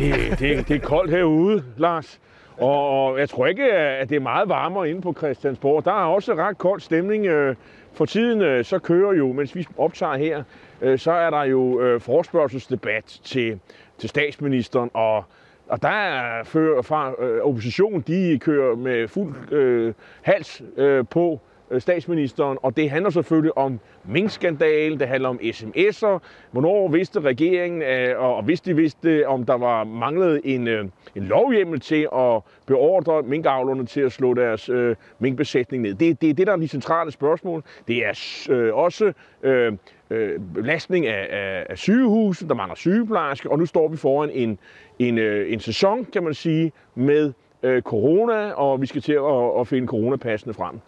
det, det, det er koldt herude, Lars. Og jeg tror ikke, at det er meget varmere inde på Christiansborg. Der er også ret kold stemning. Øh, for tiden øh, så kører jo, mens vi optager her, øh, så er der jo forspørgselsdebat til, til statsministeren, og og der er før, fra oppositionen, de kører med fuld øh, hals øh, på Øh, statsministeren, og det handler selvfølgelig om minkskandalen, det handler om sms'er, hvornår vidste regeringen, øh, og, hvis de vidste, om der var manglet en, øh, en lovhjemmel til at beordre minkavlerne til at slå deres øh, minkbesætning ned. Det, det er det, der er de centrale spørgsmål. Det er øh, også øh, øh, belastning af, af, af sygehuse, der mangler sygeplejerske, og nu står vi foran en, en, øh, en sæson, kan man sige, med øh, corona, og vi skal til at, at finde coronapassene frem.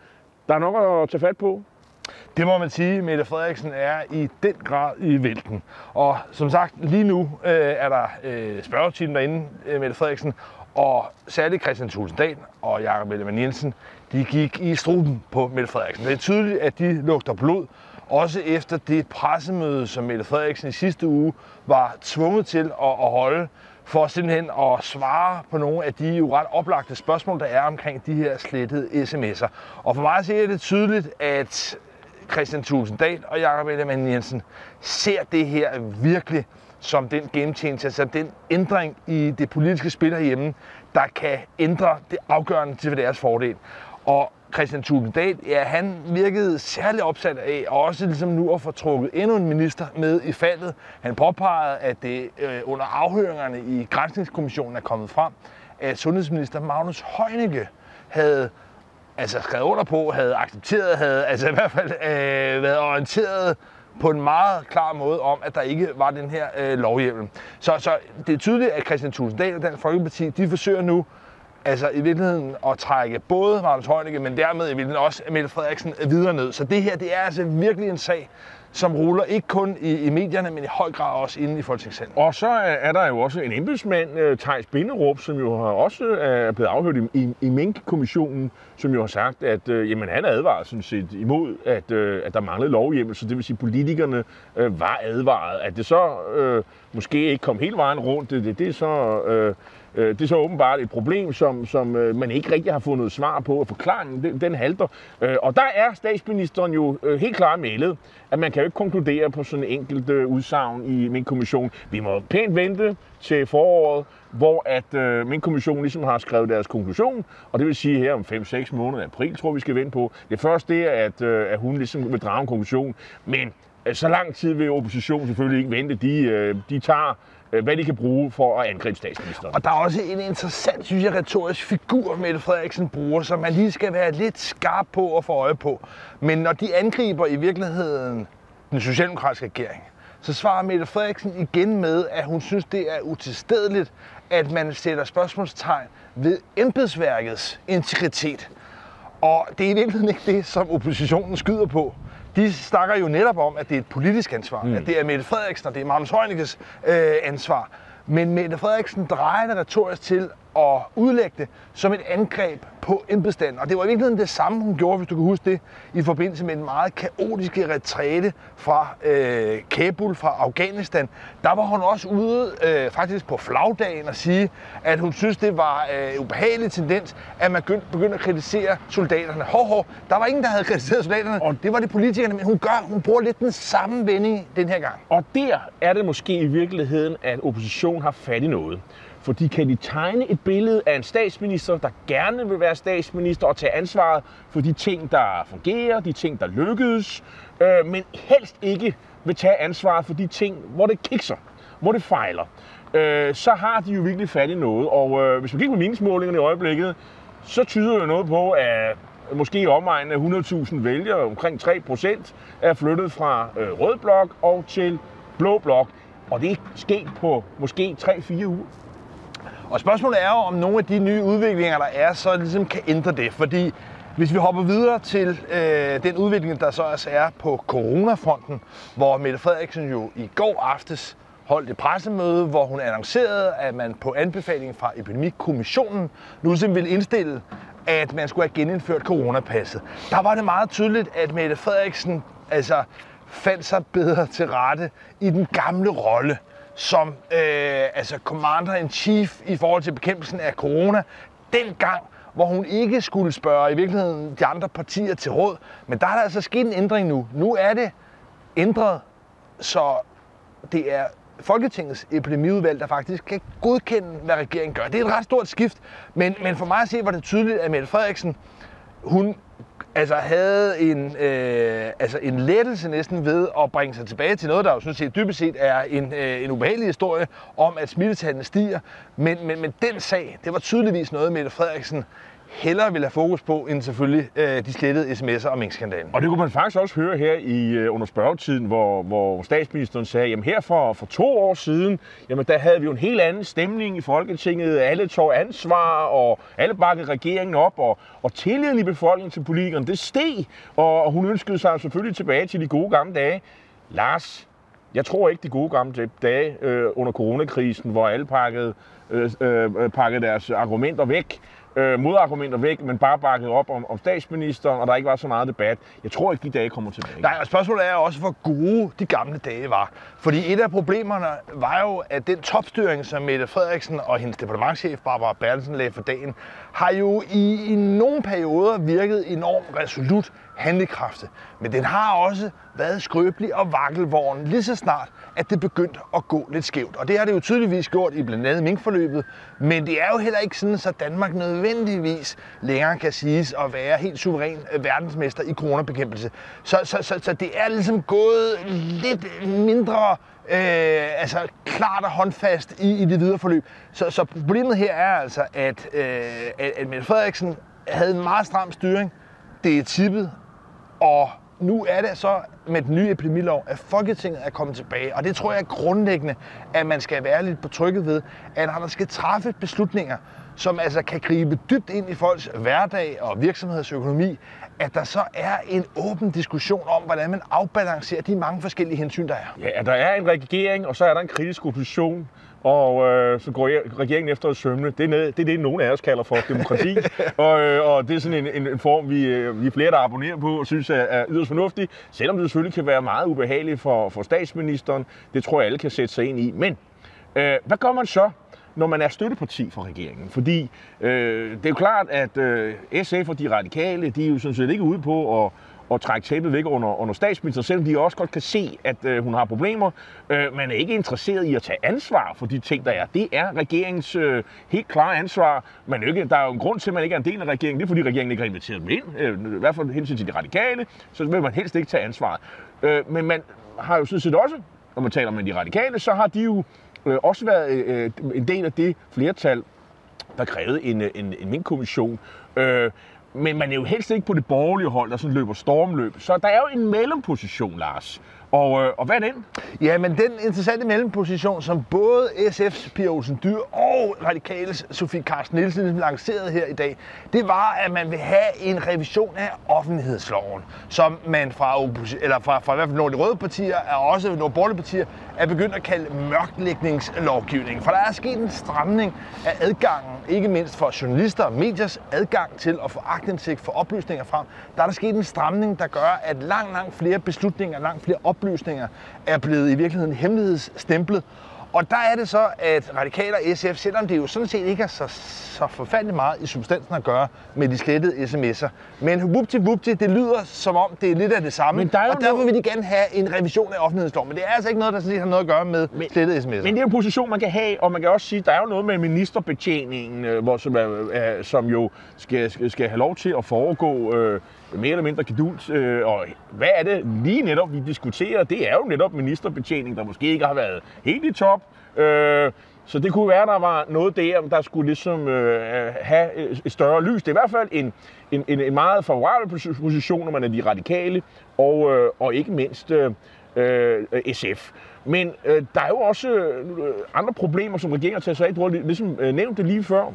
Der er nok at tage fat på. Det må man sige, Mette Frederiksen er i den grad i vælten. Og som sagt, lige nu øh, er der øh, spørgetime derinde, øh, Mette Frederiksen, og særligt Christian Thulsen Dahl og Jakob Ellemann Jensen, de gik i struben på Mette Frederiksen. Det er tydeligt, at de lugter blod, også efter det pressemøde, som Mette Frederiksen i sidste uge var tvunget til at, at holde, for simpelthen at svare på nogle af de jo ret oplagte spørgsmål, der er omkring de her slettede sms'er. Og for mig at se er det tydeligt, at Christian Tulsendal og Jakob Ellemann Jensen ser det her virkelig som den game changer, altså den ændring i det politiske spil herhjemme, der kan ændre det afgørende til deres fordel. Og Christian Tulsendal, ja, han virkede særlig opsat af også ligesom nu at få trukket endnu en minister med i faldet. Han påpegede, at det øh, under afhøringerne i Grænsningskommissionen er kommet frem, at sundhedsminister Magnus Heunicke havde altså skrevet under på, havde accepteret, havde altså i hvert fald øh, været orienteret på en meget klar måde om, at der ikke var den her øh, lovhjemmel. Så, så det er tydeligt, at Christian Tulsendal og Dansk Folkeparti, de forsøger nu altså i virkeligheden at trække både Magnus Heunicke, men dermed i virkeligheden også Mette Frederiksen videre ned. Så det her, det er altså virkelig en sag, som ruller ikke kun i, i medierne, men i høj grad også inde i Folketingssalen. Og så er der jo også en embedsmand, øh, Thijs Binderup, som jo har også øh, er blevet afhørt i, i, i Mink-kommissionen, som jo har sagt, at øh, jamen, han advaret sådan set imod, at, øh, at der manglede lovhjemmel, så det vil sige, at politikerne øh, var advaret. At det så øh, måske ikke kom hele vejen rundt, det, det, det er så... Øh, Øh, det er så åbenbart et problem, som, som øh, man ikke rigtig har fundet svar på, og forklaringen den, den halter. Øh, og der er statsministeren jo helt klart meldet, at man kan jo ikke konkludere på sådan en enkelt udsagn i min kommission. Vi må pænt vente til foråret, hvor at øh, min kommission ligesom har skrevet deres konklusion, og det vil sige her om 5-6 måneder, april tror vi skal vente på. Det første det er, at, øh, at hun ligesom vil drage en konklusion, men øh, så lang tid vil oppositionen selvfølgelig ikke vente. De, øh, de tager Øh, hvad de kan bruge for at angribe statsministeren. Og der er også en interessant, synes jeg, retorisk figur, Mette Frederiksen bruger, som man lige skal være lidt skarp på og få øje på. Men når de angriber i virkeligheden den socialdemokratiske regering, så svarer Mette Frederiksen igen med, at hun synes, det er utilstedeligt, at man sætter spørgsmålstegn ved embedsværkets integritet. Og det er i virkeligheden ikke det, som oppositionen skyder på. De snakker jo netop om, at det er et politisk ansvar, mm. at det er Mette Frederiksen og det er Magnus Heunicke's øh, ansvar. Men Mette Frederiksen drejer det retorisk til at udlægge det som et angreb på embedsstanden. Og det var i virkeligheden det samme, hun gjorde, hvis du kan huske det, i forbindelse med en meget kaotiske retræte fra øh, Kabul, fra Afghanistan. Der var hun også ude øh, faktisk på flagdagen og sige, at hun synes, det var øh, ubehagelig tendens, at man begyndte at kritisere soldaterne. Hov, hov, der var ingen, der havde kritiseret soldaterne, og det var det politikerne, men hun gør, hun bruger lidt den samme vending den her gang. Og der er det måske i virkeligheden, at oppositionen har fat i noget. Fordi kan de tegne et billede af en statsminister, der gerne vil være statsminister og tage ansvaret for de ting, der fungerer, de ting, der lykkedes, øh, men helst ikke vil tage ansvaret for de ting, hvor det kikser, hvor det fejler, øh, så har de jo virkelig fat i noget. Og øh, hvis man kigger på meningsmålingerne i øjeblikket, så tyder jo noget på, at måske i omegnen af 100.000 vælgere, omkring 3 procent, er flyttet fra øh, rød blok og til blå blok. Og det er sket på måske 3-4 uger. Og spørgsmålet er jo, om nogle af de nye udviklinger, der er, så ligesom kan ændre det. Fordi hvis vi hopper videre til øh, den udvikling, der så også er på coronafronten, hvor Mette Frederiksen jo i går aftes holdt et pressemøde, hvor hun annoncerede, at man på anbefaling fra Epidemikommissionen nu simpelthen ville indstille, at man skulle have genindført coronapasset. Der var det meget tydeligt, at Mette Frederiksen altså, fandt sig bedre til rette i den gamle rolle som øh, altså commander-in-chief i forhold til bekæmpelsen af corona. Dengang hvor hun ikke skulle spørge i virkeligheden de andre partier til råd. Men der er der altså sket en ændring nu. Nu er det ændret, så det er Folketingets epidemiudvalg, der faktisk kan godkende, hvad regeringen gør. Det er et ret stort skift, men, men for mig at se var det tydeligt, at Mette Frederiksen, hun altså havde en, øh, altså en lettelse næsten ved at bringe sig tilbage til noget, der jo sådan set dybest set er en, øh, en ubehagelig historie om, at smittetallene stiger. Men, men, men den sag, det var tydeligvis noget, Mette Frederiksen hellere vil have fokus på, end selvfølgelig øh, de slettede sms'er og minkskandalen. Og det kunne man faktisk også høre her i øh, under spørgetiden, hvor, hvor statsministeren sagde, jamen her for, for to år siden, jamen der havde vi jo en helt anden stemning i Folketinget. Alle tog ansvar, og alle bakkede regeringen op, og, og tilliden i befolkningen til politikerne, det steg. Og, og hun ønskede sig selvfølgelig tilbage til de gode gamle dage. Lars, jeg tror ikke de gode gamle dage øh, under coronakrisen, hvor alle pakkede, øh, øh, øh pakkede deres argumenter væk øh, modargumenter væk, men bare bakket op om, om statsministeren, og der ikke var så meget debat. Jeg tror ikke, de dage kommer tilbage. Nej, og spørgsmålet er også, hvor gode de gamle dage var. Fordi et af problemerne var jo, at den topstyring, som Mette Frederiksen og hendes departementchef Barbara Bertelsen lagde for dagen, har jo i, i nogle perioder virket enormt resolut handlekraftig. Men den har også været skrøbelig og vakkelvogn lige så snart, at det begyndte at gå lidt skævt. Og det har det jo tydeligvis gjort i blandt andet minkforløbet. Men det er jo heller ikke sådan, så Danmark nødvendigvis længere kan siges at være helt suveræn øh, verdensmester i coronabekæmpelse. Så, så, så, så det er ligesom gået lidt mindre øh, altså klart og håndfast i, i det videre forløb. Så, så problemet her er altså, at, øh, at, at Mette Frederiksen havde en meget stram styring. Det er tippet, og nu er det så med den nye epidemilov, at Folketinget er kommet tilbage. Og det tror jeg er grundlæggende, at man skal være lidt betrykket ved, at når der skal træffe beslutninger, som altså kan gribe dybt ind i folks hverdag og virksomhedsøkonomi, at der så er en åben diskussion om, hvordan man afbalancerer de mange forskellige hensyn, der er. Ja, der er en regering, og så er der en kritisk opposition, og øh, så går regeringen efter at sømne. Det er, det er det, nogen af os kalder for demokrati, og, øh, og det er sådan en, en, en form, vi, øh, vi er flere, der abonnerer på og synes er, er yderst fornuftig, selvom det selvfølgelig kan være meget ubehageligt for, for statsministeren. Det tror jeg, alle kan sætte sig ind i. Men øh, hvad gør man så, når man er støtteparti for regeringen. Fordi øh, det er jo klart, at øh, SF og de radikale, de er jo sådan set ikke ude på at, at trække tæppet væk under, under statsministeren, selvom de også godt kan se, at øh, hun har problemer. Øh, man er ikke interesseret i at tage ansvar for de ting, der er. Det er regeringens øh, helt klare ansvar. Man er ikke, der er jo en grund til, at man ikke er en del af regeringen. Det er, fordi regeringen ikke har inviteret dem ind. Øh, I hvert fald hensyn til de radikale, så vil man helst ikke tage ansvar. Øh, men man har jo sådan set også, når man taler med de radikale, så har de jo øh, også været øh, en del af det flertal, der krævede en, øh, en, en minkkommission. Øh, men man er jo helst ikke på det borgerlige hold, der sådan løber stormløb. Så der er jo en mellemposition, Lars. Og, øh, og hvad er den? Ja, men den interessante mellemposition, som både SF's Pia Olsen Dyr og Radikales Sofie Carsten Nielsen lancerede her i dag, det var, at man vil have en revision af offentlighedsloven, som man fra, eller fra, fra i hvert fald nogle af de røde partier, og også nogle borgerlige partier, er begyndt at kalde mørklægningslovgivning. For der er sket en stramning af adgangen, ikke mindst for journalister og mediers adgang til at få agtindsigt for oplysninger frem. Der er der sket en stramning, der gør, at langt, langt flere beslutninger, langt flere oplysninger er blevet i virkeligheden hemmelighedsstemplet. Og der er det så, at Radikale og SF, selvom det jo sådan set ikke er så, så forfærdeligt meget i substansen at gøre med de slettede sms'er, men whoopty whoopty, det lyder som om, det er lidt af det samme. Men der og derfor noget... vil de gerne have en revision af offentlighedsloven. Men det er altså ikke noget, der sådan set har noget at gøre med men, slettede sms'er. Men det er en position, man kan have, og man kan også sige, der er jo noget med ministerbetjeningen, øh, hvor, som, er, som jo skal, skal, skal have lov til at foregå øh, mere eller mindre gedult. Øh, og hvad er det lige netop, vi diskuterer? Det er jo netop ministerbetjening, der måske ikke har været helt i top. Øh, så det kunne være, der var noget der, der skulle ligesom øh, have et større lys. Det er i hvert fald en, en, en, en meget favorabel position, når man er de radikale, og, øh, og ikke mindst øh, øh SF. Men øh, der er jo også øh, andre problemer, som regeringen tager sig af. Du har ligesom øh, nævnt det lige før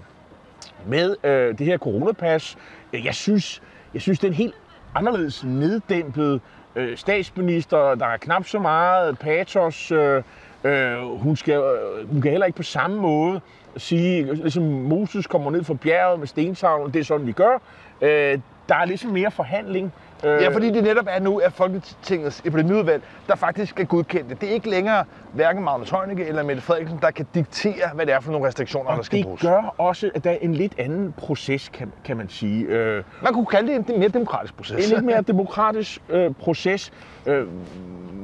med øh, det her coronapas. Jeg synes, jeg synes, det er en helt anderledes neddæmpet øh, statsminister. Der er knap så meget patos. Øh, øh, hun, skal, øh, hun kan heller ikke på samme måde sige, ligesom Moses kommer ned fra bjerget med stentavlen, det er sådan, vi gør. Øh, der er ligesom mere forhandling Øh, Ja, fordi det netop er nu, at Folketingets epidemiudvalg, der faktisk skal godkende det. Det er ikke længere hverken Magnus Heunicke eller Mette Frederiksen, der kan diktere, hvad det er for nogle restriktioner, der og skal det bruges. gør også, at der er en lidt anden proces, kan, kan man sige. Øh, Man kunne kalde det en mere demokratisk proces. en lidt mere demokratisk øh, proces. Øh,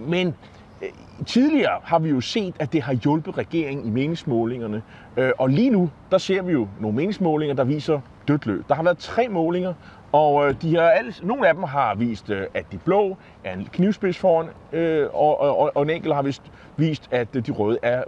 men øh, tidligere har vi jo set, at det har hjulpet regeringen i meningsmålingerne. Øh, og lige nu, der ser vi jo nogle meningsmålinger, der viser dødt løb. Der har været tre målinger, og øh, de har alle, nogle af dem har vist, øh, at de blå er en knivspids foran, øh, og, og, og en enkelt har vist, vist, at øh, de røde er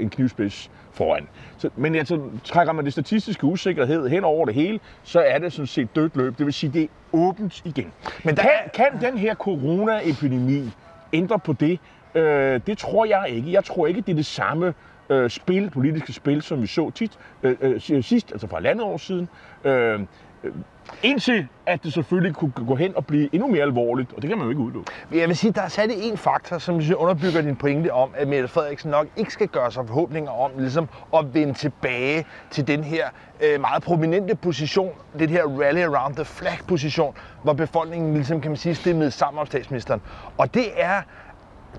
en knivspids foran. Så, men altså, trækker man det statistiske usikkerhed hen over det hele, så er det sådan set dødt løb. Det vil sige, det er åbent igen. Men der kan, er- kan den her coronaepidemi ændre på det? Øh, det tror jeg ikke. Jeg tror ikke, det er det samme øh, spil, politiske spil, som vi så tit, øh, øh, sidst, altså for halvandet år siden. Øh, indtil at det selvfølgelig kunne gå hen og blive endnu mere alvorligt, og det kan man jo ikke udelukke. Men Jeg vil sige, der er sat en faktor, som jeg synes underbygger din pointe om, at Mette Frederiksen nok ikke skal gøre sig forhåbninger om ligesom at vende tilbage til den her øh, meget prominente position, det her rally around the flag position, hvor befolkningen ligesom, kan man sige, stemmede sammen om statsministeren. Og det er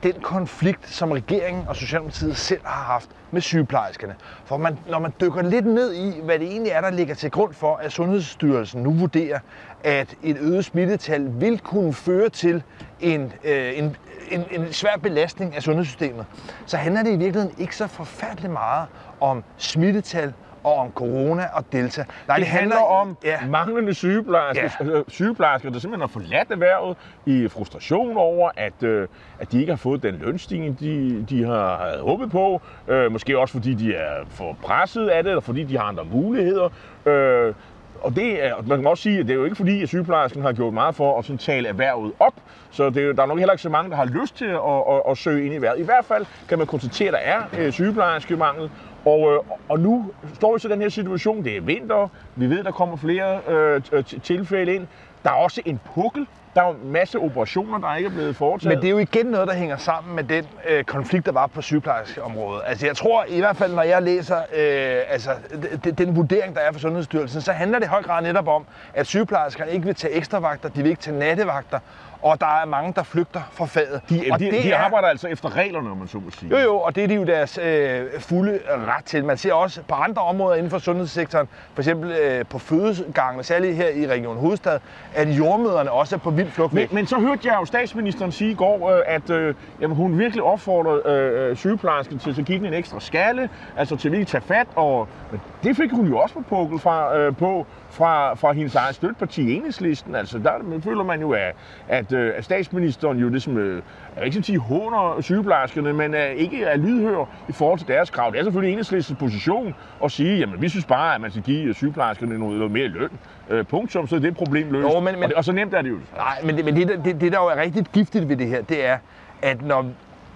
den konflikt, som regeringen og Socialdemokratiet selv har haft med sygeplejerskerne. For man, når man dykker lidt ned i, hvad det egentlig er, der ligger til grund for, at Sundhedsstyrelsen nu vurderer, at et øget smittetal vil kunne føre til en, øh, en, en, en svær belastning af sundhedssystemet, så handler det i virkeligheden ikke så forfærdeligt meget om smittetal og om corona og delta. Nej, Det handler om ja, manglende sygeplejersker, ja. sygeplejersker, der simpelthen har forladt erhvervet i frustration over, at, øh, at de ikke har fået den lønstigning, de, de har havde håbet på. Øh, måske også fordi de er for presset af det, eller fordi de har andre muligheder. Øh, og det er, man kan også sige, at det er jo ikke fordi, at sygeplejersken har gjort meget for at sådan tale erhvervet op. Så det er, jo- der er nok heller ikke så mange, der har lyst til at, at, at søge ind i erhvervet. I hvert fald kan man konstatere, at der er øh, sygeplejerskemangel. Og, øh, og nu står vi så i den her situation. Det er vinter. Vi ved, der kommer flere øh, øh tilfælde ind. Der er også en pukkel. Der er jo en masse operationer, der ikke er blevet foretaget. Men det er jo igen noget, der hænger sammen med den øh, konflikt, der var på sygeplejerskeområdet. Altså jeg tror i hvert fald, når jeg læser øh, altså, d- d- den vurdering, der er fra Sundhedsstyrelsen, så handler det i høj grad netop om, at sygeplejerskerne ikke vil tage ekstra vagter, de vil ikke tage nattevagter, og der er mange, der flygter fra faget. de, og de, de arbejder altså efter reglerne, om man så må sige. Jo, jo, og det er de jo deres øh, fulde ret til. Man ser også på andre områder inden for sundhedssektoren, for eksempel øh, på fødegangene, særligt her i Region Hovedstad, at jordmøderne også er på vild flugt Men, men så hørte jeg jo statsministeren sige i går, øh, at øh, jamen, hun virkelig opfordrede øh, sygeplejersken til at give den en ekstra skalle, altså til lige at tage fat, og men det fik hun jo også på pukkel fra, øh, på fra, fra hendes eget støtteparti Enhedslisten. Altså der føler man jo, at, at, øh, at statsministeren jo ligesom, øh, jeg vil ikke sige håner sygeplejerskerne, men øh, ikke er lydhør i forhold til deres krav. Det er selvfølgelig Enhedslistens position at sige, jamen vi synes bare, at man skal give sygeplejerskerne noget, noget mere løn. Øh, punktum, så er det problem løst. Jo, men- men- og, det, og så nemt er det jo. Nej, men, det, men det, der- det, det, der jo er rigtig giftigt ved det her, det er, at når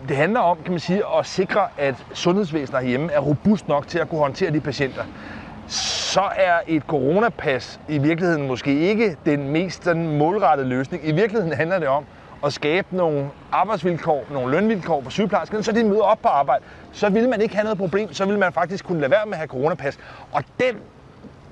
det handler om, kan man sige, at sikre, at sundhedsvæsenet herhjemme er robust nok til at kunne håndtere de patienter, så er et coronapas i virkeligheden måske ikke den mest sådan, målrettede løsning. I virkeligheden handler det om at skabe nogle arbejdsvilkår, nogle lønvilkår for sygeplejerskerne, så de møder op på arbejde. Så ville man ikke have noget problem, så ville man faktisk kunne lade være med at have coronapas. Og den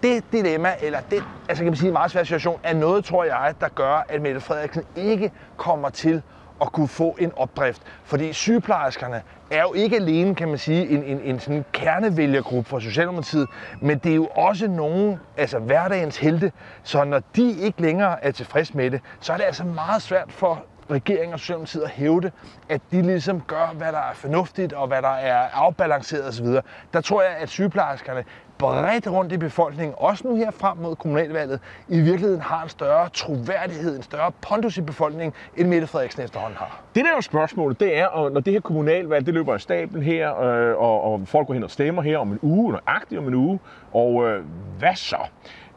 det dilemma, eller den altså kan man sige, meget svær situation, er noget, tror jeg, der gør, at Mette Frederiksen ikke kommer til at kunne få en opdrift. Fordi sygeplejerskerne er jo ikke alene, kan man sige, en, en, en sådan kernevælgergruppe for Socialdemokratiet, men det er jo også nogen, altså hverdagens helte. Så når de ikke længere er tilfreds med det, så er det altså meget svært for regeringen og Socialdemokratiet at hævde, at de ligesom gør, hvad der er fornuftigt og hvad der er afbalanceret osv. Der tror jeg, at sygeplejerskerne bredt rundt i befolkningen, også nu her frem mod kommunalvalget, i virkeligheden har en større troværdighed, en større pondus i befolkningen, end Mette Frederiksen efterhånden har. Det der er jo spørgsmålet, det er, og når det her kommunalvalg, det løber af stablen her, øh, og, og folk går hen og stemmer her om en uge, nøjagtigt om en uge, og øh, hvad så?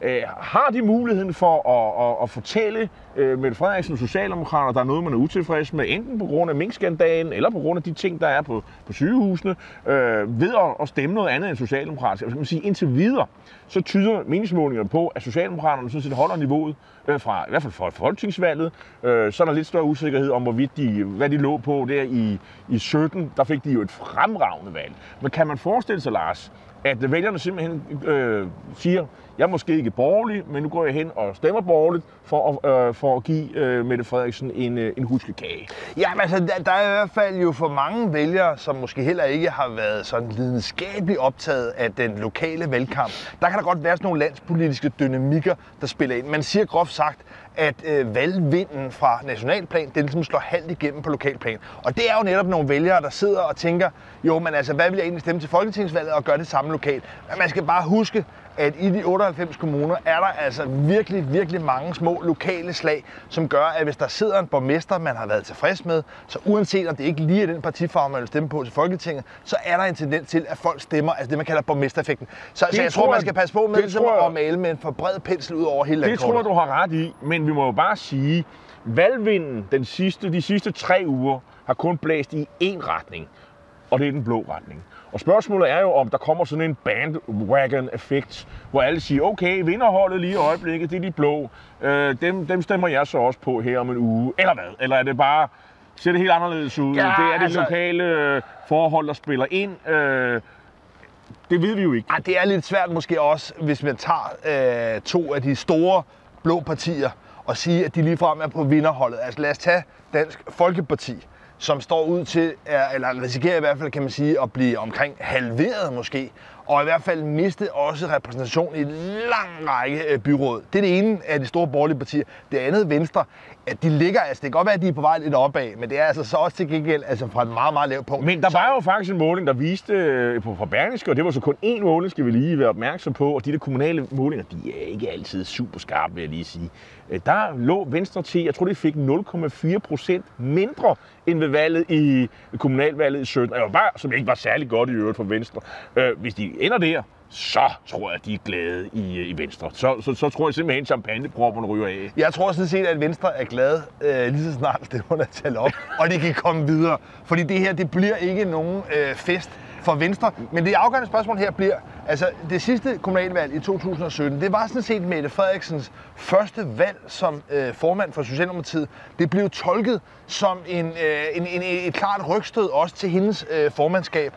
Øh, har de muligheden for at, at, at fortælle øh, Mette Frederiksen og Socialdemokrater, at der er noget, man er utilfreds med, enten på grund af minkskandalen, eller på grund af de ting, der er på, på sygehusene, øh, ved at, at stemme noget andet end Socialdemokrater. Altså, kan man sige, indtil videre, så tyder meningsmålingerne på, at Socialdemokraterne sådan set holder niveauet øh, fra, i hvert fald fra folketingsvalget. Øh, så er der lidt større usikkerhed om, hvorvidt de, hvad de lå på der i, i 17. Der fik de jo et fremragende valg. Men kan man forestille sig, Lars, at vælgerne simpelthen øh, siger, jeg er måske ikke borgerlig, men nu går jeg hen og stemmer borgerligt for at, øh, for at give øh, Mette Frederiksen en, øh, en huskekage. Ja, men altså, der, der er i hvert fald jo for mange vælgere, som måske heller ikke har været sådan lidenskabeligt optaget af den lokale valgkamp. Der kan der godt være sådan nogle landspolitiske dynamikker, der spiller ind. Man siger groft sagt, at øh, valgvinden fra nationalplan, det ligesom slår halvt igennem på lokalplan. Og det er jo netop nogle vælgere, der sidder og tænker, jo, men altså, hvad vil jeg egentlig stemme til folketingsvalget og gøre det samme lokalt? Men man skal bare huske, at i de 98 kommuner er der altså virkelig, virkelig mange små lokale slag, som gør, at hvis der sidder en borgmester, man har været tilfreds med, så uanset om det ikke lige er den partifarve, man vil stemme på til Folketinget, så er der en tendens til, at folk stemmer, altså det man kalder borgmestereffekten. Så, så jeg tror, man skal passe på med ligesom at male med en for bred pensel ud over hele Det tror jeg, du har ret i, men vi må jo bare sige, valgvinden den sidste, de sidste tre uger har kun blæst i én retning, og det er den blå retning. Og spørgsmålet er jo, om der kommer sådan en bandwagon-effekt, hvor alle siger, okay, vinderholdet lige i øjeblikket, det er de blå. Øh, dem, dem stemmer jeg så også på her om en uge. Eller hvad? Eller er det bare, ser det helt anderledes ud? Ja, det er det altså- lokale øh, forhold, der spiller ind. Øh, det ved vi jo ikke. Ej, det er lidt svært måske også, hvis man tager øh, to af de store blå partier og sige, at de ligefrem er på vinderholdet. Altså lad os tage Dansk Folkeparti, som står ud til, er- eller risikerer i hvert fald, kan man sige, at blive omkring halveret måske, og i hvert fald miste også repræsentation i en lang række øh, byråd. Det er det ene af de store borgerlige partier. Det andet, Venstre, at de ligger, altså det kan godt være, at de er på vej lidt opad, men det er altså så også til gengæld altså fra et meget, meget lavt punkt. Men der var jo faktisk en måling, der viste øh, på fra Berlingske, og det var så kun én måling, skal vi lige være opmærksom på, og de der kommunale målinger, de er ikke altid super skarpe, vil jeg lige sige. Øh, Der lå Venstre til, jeg tror, de fik 0,4 procent mindre end ved valget i kommunalvalget i 17. Og det var bare, som ikke var særlig godt i øvrigt for Venstre. Øh, Hvis de ender der, så tror jeg, de er glade i, øh, i Venstre. Så, så, så tror jeg simpelthen, champagnepropperne ryger af. Jeg tror sådan set, at Venstre er glad øh, lige så snart stemmerne er talt op, og de kan komme videre. Fordi det her, det bliver ikke nogen øh, fest for Venstre. Men det afgørende spørgsmål her bliver, altså det sidste kommunalvalg i 2017, det var sådan set Mette Frederiksens første valg som øh, formand for Socialdemokratiet. Det blev tolket som en, øh, en, en, et klart rygstød også til hendes øh, formandskab.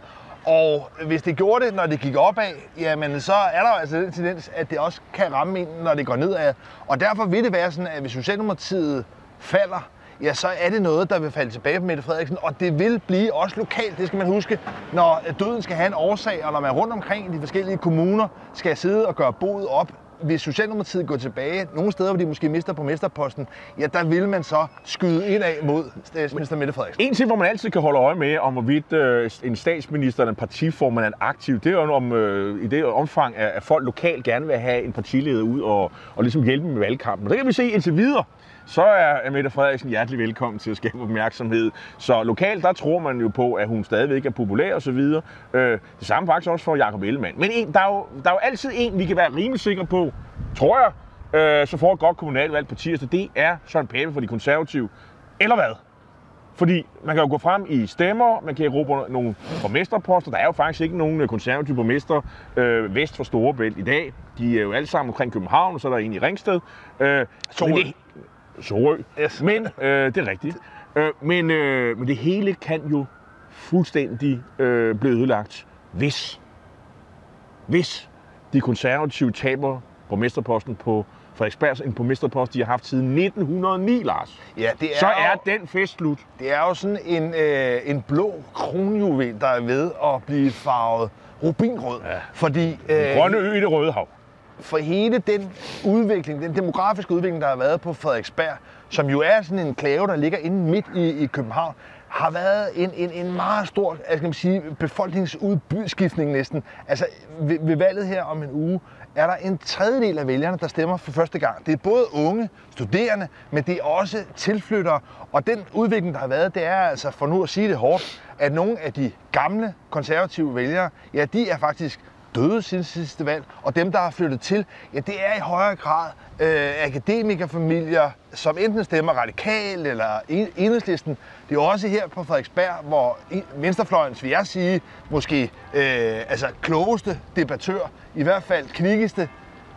Og hvis det gjorde det, når det gik opad, jamen så er der altså den tendens, at det også kan ramme ind, når det går nedad. Og derfor vil det være sådan, at hvis Socialdemokratiet falder, ja, så er det noget, der vil falde tilbage på Mette Frederiksen. Og det vil blive også lokalt, det skal man huske, når døden skal have en årsag, og når man rundt omkring i de forskellige kommuner skal sidde og gøre boet op, hvis Socialdemokratiet går tilbage, nogle steder, hvor de måske mister på mesterposten, ja, der vil man så skyde ind af mod statsminister Mette Frederiksen. En ting, hvor man altid kan holde øje med, om hvorvidt øh, en statsminister eller en partiformand er aktiv, det er jo om, øh, i det omfang, at, folk lokalt gerne vil have en partileder ud og, og ligesom hjælpe med valgkampen. Og det kan vi se indtil videre. Så er Mette Frederiksen hjertelig velkommen til at skabe opmærksomhed. Så lokalt, der tror man jo på, at hun stadigvæk er populær og så videre. Øh, det samme faktisk også for Jacob Ellemann. Men en, der, er jo, der er jo altid en, vi kan være rimelig sikre på, tror jeg, øh, så får et godt kommunalvalg på tirsdag. Det er Søren Pape for de konservative. Eller hvad? Fordi man kan jo gå frem i stemmer, man kan erobre nogle borgmesterposter. Der er jo faktisk ikke nogen øh, konservative borgmester øh, vest for Storebælt i dag. De er jo alle sammen omkring København, og så er der en i Ringsted. Øh, men det- Sorø. Yes. Men, øh, det er rigtigt. Øh, men, øh, men det hele kan jo fuldstændig øh, blive ødelagt, hvis, hvis de konservative taber borgmesterposten på Frederiksberg, en borgmesterpost, de har haft siden 1909, Lars. Ja, det er Så jo- er den fest slut. Det er jo sådan en, øh, en blå kronjuvel, der er ved at blive farvet rubinrød. Ja. Fordi øh, Grønne ø i det røde hav for hele den udvikling, den demografiske udvikling, der har været på Frederiksberg, som jo er sådan en klave, der ligger inde midt i, i København, har været en, en, en meget stor altså kan man sige, befolkningsudskiftning næsten. Altså ved, ved valget her om en uge, er der en tredjedel af vælgerne, der stemmer for første gang. Det er både unge, studerende, men det er også tilflyttere. Og den udvikling, der har været, det er altså, for nu at sige det hårdt, at nogle af de gamle konservative vælgere, ja, de er faktisk døde siden sidste valg, og dem, der har flyttet til, ja, det er i højere grad øh, akademikerfamilier, som enten stemmer radikal eller en- enhedslisten. Det er også her på Frederiksberg, hvor venstrefløjens, vil jeg sige, måske øh, altså klogeste debattør, i hvert fald kvikkeste,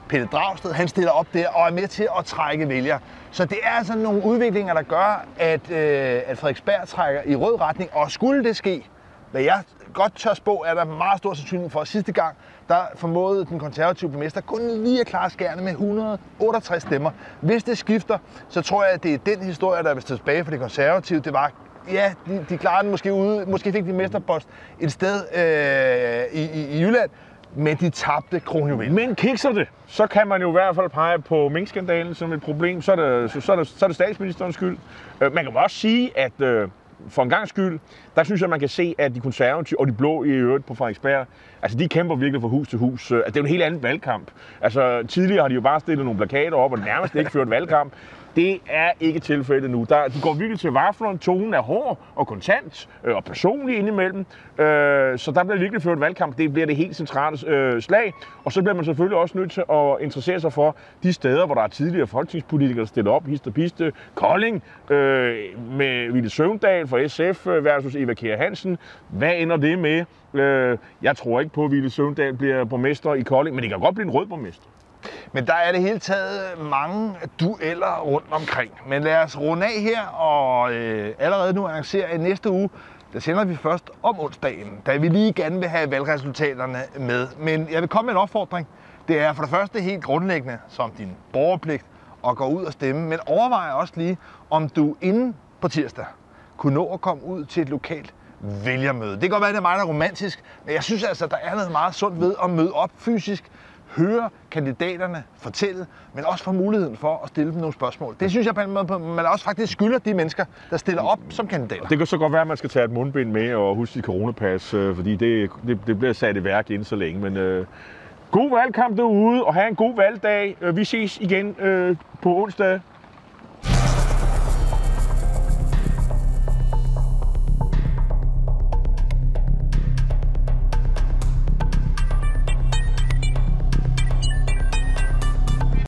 Pelle Dragsted, han stiller op der og er med til at trække vælgere. Så det er altså nogle udviklinger, der gør, at, øh, at Frederiksberg trækker i rød retning, og skulle det ske, hvad jeg godt tør spå, er der meget stor sandsynlighed for, at sidste gang, der formåede den konservative borgmester kun lige at klare skærne med 168 stemmer. Hvis det skifter, så tror jeg, at det er den historie, der vil stå tilbage for det konservative. Det var ja, de, de klarede den måske ude, måske fik de mesterpost et sted øh, i, i, i Jylland, men de tabte kronjuvel. Men kikser det, så kan man jo i hvert fald pege på minkskandalen som et problem. Så er det, så, så er det, så er det statsministerens skyld. Øh, man kan også sige, at øh, for en gang skyld, der synes jeg, man kan se, at de konservative og de blå i øvrigt på Frederiksberg, altså de kæmper virkelig fra hus til hus. Altså, det er jo en helt anden valgkamp. Altså tidligere har de jo bare stillet nogle plakater op og nærmest ikke ført valgkamp. Det er ikke tilfældet nu. Der, de går virkelig til vaflerne. Tonen er hård og kontant øh, og personlig indimellem. Øh, så der bliver virkelig ført valgkamp. Det bliver det helt centrale øh, slag. Og så bliver man selvfølgelig også nødt til at interessere sig for de steder, hvor der er tidligere folketingspolitikere, der stiller op, hist og piste. Øh, Kolding øh, med Ville Søvndal for SF øh, versus Eva Kjær Hansen. Hvad ender det med? Øh, jeg tror ikke på, at Ville Søvndal bliver borgmester i Kolding, men det kan godt blive en rød borgmester. Men der er det hele taget mange dueller rundt omkring. Men lad os runde af her og øh, allerede nu annoncere, at næste uge, der sender vi først om onsdagen, da vi lige gerne vil have valgresultaterne med. Men jeg vil komme med en opfordring. Det er for det første helt grundlæggende som din borgerpligt at gå ud og stemme, men overvej også lige, om du inden på tirsdag kunne nå at komme ud til et lokalt vælgermøde. Det kan godt være, at det er meget romantisk, men jeg synes altså, der er noget meget sundt ved at møde op fysisk, høre kandidaterne fortælle, men også få muligheden for at stille dem nogle spørgsmål. Det synes jeg på en måde, man også faktisk skylder de mennesker, der stiller op som kandidater. Det kan så godt være, at man skal tage et mundbind med og huske sit coronapas, øh, fordi det, det, det bliver sat i værk inden så længe. Men øh, god valgkamp derude, og have en god valgdag. Øh, vi ses igen øh, på onsdag